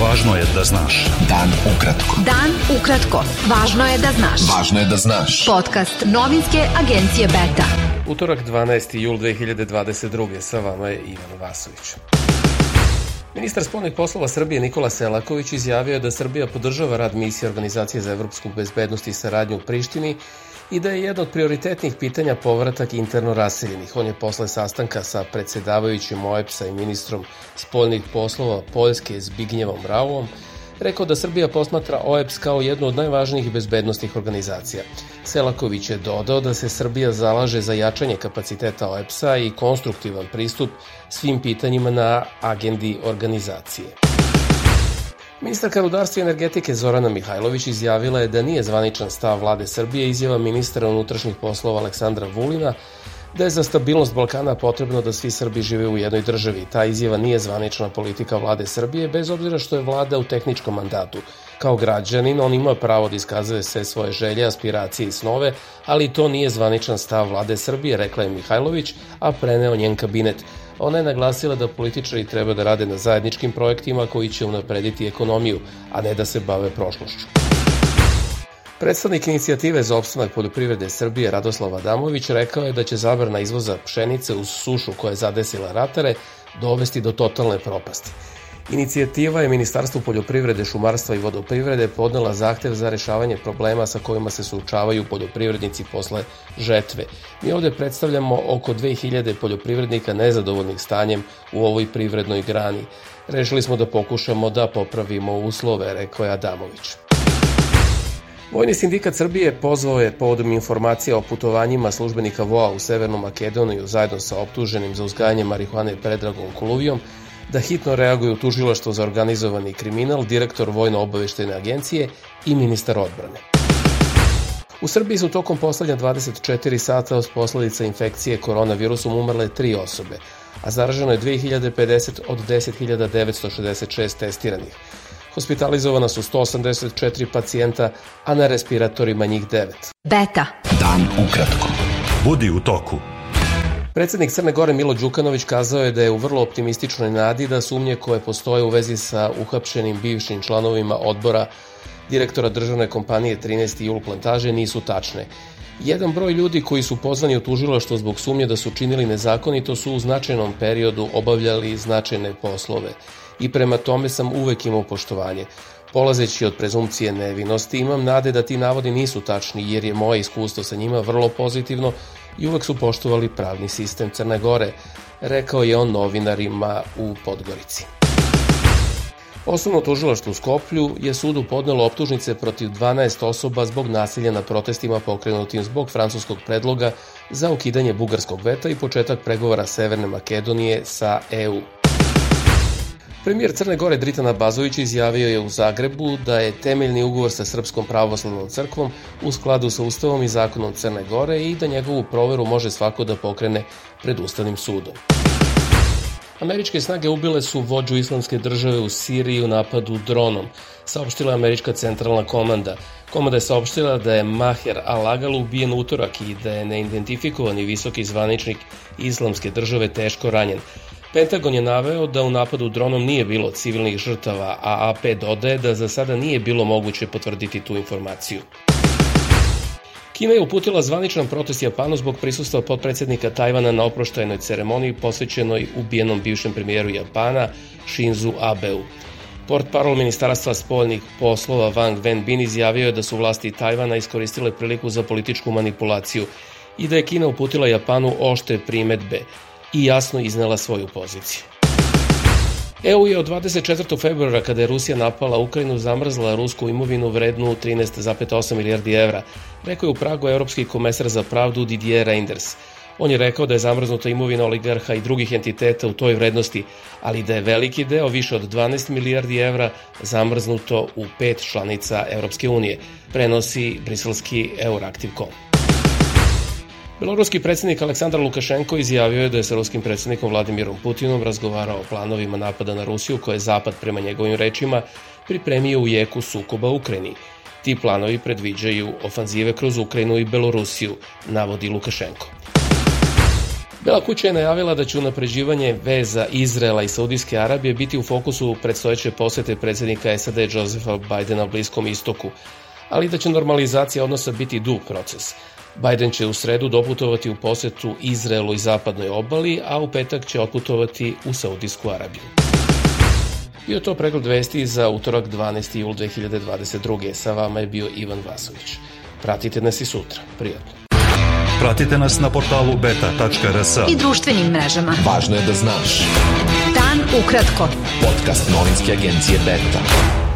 Važno je da znaš. Dan ukratko. Dan ukratko. Važno je da znaš. Važno je da znaš. Podcast novinske agencije Beta. Utorak 12. jul 2022. Sa vama je Ivan Vasović. Ministar spolnih poslova Srbije Nikola Selaković izjavio je da Srbija podržava rad misije Organizacije za evropsku bezbednost i saradnju u Prištini i da je jedno od prioritetnih pitanja povratak interno raseljenih. On je posle sastanka sa predsedavajućim OEPS-a i ministrom spoljnih poslova Poljske Zbignjevom Rauom rekao da Srbija posmatra OEPS kao jednu od najvažnijih bezbednostnih organizacija. Selaković je dodao da se Srbija zalaže za jačanje kapaciteta OEPS-a i konstruktivan pristup svim pitanjima na agendi organizacije. Ministarka rudarstva i energetike Zorana Mihajlović izjavila je da nije zvaničan stav vlade Srbije izjava ministra unutrašnjih poslova Aleksandra Vulina da je za stabilnost Balkana potrebno da svi Srbi žive u jednoj državi. Ta izjava nije zvanična politika vlade Srbije, bez obzira što je vlada u tehničkom mandatu. Kao građanin, on ima pravo da iskazuje sve svoje želje, aspiracije i snove, ali to nije zvaničan stav vlade Srbije, rekla je Mihajlović, a preneo njen kabinet. Ona je naglasila da političari treba da rade na zajedničkim projektima koji će unaprediti ekonomiju, a ne da se bave prošlošću. Predstavnik inicijative za opstanak poljoprivrede Srbije Radoslav Adamović rekao je da će zabrana izvoza pšenice uz sušu koja je zadesila ratare dovesti do totalne propasti. Inicijativa je Ministarstvo poljoprivrede, šumarstva i vodoprivrede podnela zahtev za rešavanje problema sa kojima se suočavaju poljoprivrednici posle žetve. Mi ovde predstavljamo oko 2000 poljoprivrednika nezadovoljnih stanjem u ovoj privrednoj grani. Rešili smo da pokušamo da popravimo uslove, rekao je Adamović. Vojni sindikat Srbije pozvao je povodom informacija o putovanjima službenika VOA u Severnu Makedoniju zajedno sa optuženim za uzgajanje marihuane Predragom Kuluvijom da hitno reaguju tužilaštvo za organizovani kriminal, direktor Vojno-obaveštene agencije i ministar odbrane. U Srbiji su tokom poslednja 24 sata od posledica infekcije koronavirusom umrle tri osobe, a zaraženo je 2050 od 10.966 testiranih. Hospitalizovana su 184 pacijenta, a na respiratorima njih 9. Beta. Dan ukratko. Budi u toku. Predsednik Crne Gore Milo Đukanović kazao je da je u vrlo optimističnoj nadi da sumnje koje postoje u vezi sa uhapšenim bivšim članovima odbora direktora državne kompanije 13. jul plantaže nisu tačne. Jedan broj ljudi koji su pozvani u tužilaštvo zbog sumnje da su činili nezakonito su u značajnom periodu obavljali značajne poslove i prema tome sam uvek imao poštovanje. Polazeći od prezumcije nevinosti, imam nade da ti navodi nisu tačni jer je moje iskustvo sa njima vrlo pozitivno i uvek su poštovali pravni sistem Crne Gore, rekao je on novinarima u Podgorici. Osnovno tužilaštvo u Skoplju je sudu podnelo optužnice protiv 12 osoba zbog nasilja na protestima pokrenutim zbog francuskog predloga za ukidanje bugarskog veta i početak pregovora Severne Makedonije sa EU. Premijer Crne Gore Dritana Bazović izjavio je u Zagrebu da je temeljni ugovor sa Srpskom pravoslavnom crkvom u skladu sa Ustavom i zakonom Crne Gore i da njegovu proveru može svako da pokrene pred Ustavnim sudom. Američke snage ubile su vođu islamske države u Siriji u napadu dronom, saopštila američka centralna komanda. Komanda je saopštila da je Maher al-Agal ubijen utorak i da je neidentifikovani visoki zvaničnik islamske države teško ranjen. Pentagon je naveo da u napadu dronom nije bilo civilnih žrtava, a AP dodaje da za sada nije bilo moguće potvrditi tu informaciju. Kina je uputila zvaničan protest Japanu zbog prisustva potpredsednika Tajvana na oproštajnoj ceremoniji posvećenoj ubijenom bivšem premijeru Japana Shinzu Abeu. Port parol Ministarstva spoljnih poslova Wang Wenbin izjavio je da su vlasti Tajvana iskoristile priliku za političku manipulaciju i da je Kina uputila Japanu ošte primetbe i jasno iznela svoju poziciju. EU je od 24. februara, kada je Rusija napala Ukrajinu, zamrzla rusku imovinu vrednu 13,8 milijardi evra, rekao je u Pragu evropski komesar za pravdu Didier Reinders. On je rekao da je zamrznuta imovina oligarha i drugih entiteta u toj vrednosti, ali da je veliki deo, više od 12 milijardi evra, zamrznuto u pet članica Evropske unije, prenosi briselski Euractiv.com. Beloruski predsednik Aleksandar Lukašenko izjavio je da je sa ruskim predsednikom Vladimirom Putinom razgovarao o planovima napada na Rusiju koje je Zapad, prema njegovim rečima, pripremio u jeku sukoba u Ukrajini. Ti planovi predviđaju ofanzive kroz Ukrajinu i Belorusiju, navodi Lukašenko. Bela kuća je najavila da će unapređivanje veza Izrela i Saudijske Arabije biti u fokusu predstojeće posete predsednika SAD Josefa Bidena Bliskom istoku, ali da će normalizacija odnosa biti dug proces. Biden će u sredu doputovati u posetu Izraelu i zapadnoj obali, a u petak će otputovati u Saudijsku Arabiju. Bio to pregled vesti za utorak 12. jul 2022. Sa vama je bio Ivan Vasović. Pratite nas i sutra. Prijatno. Pratite nas na portalu beta.rs I društvenim mrežama. Važno je da znaš. Dan ukratko. Podcast novinske agencije Beta.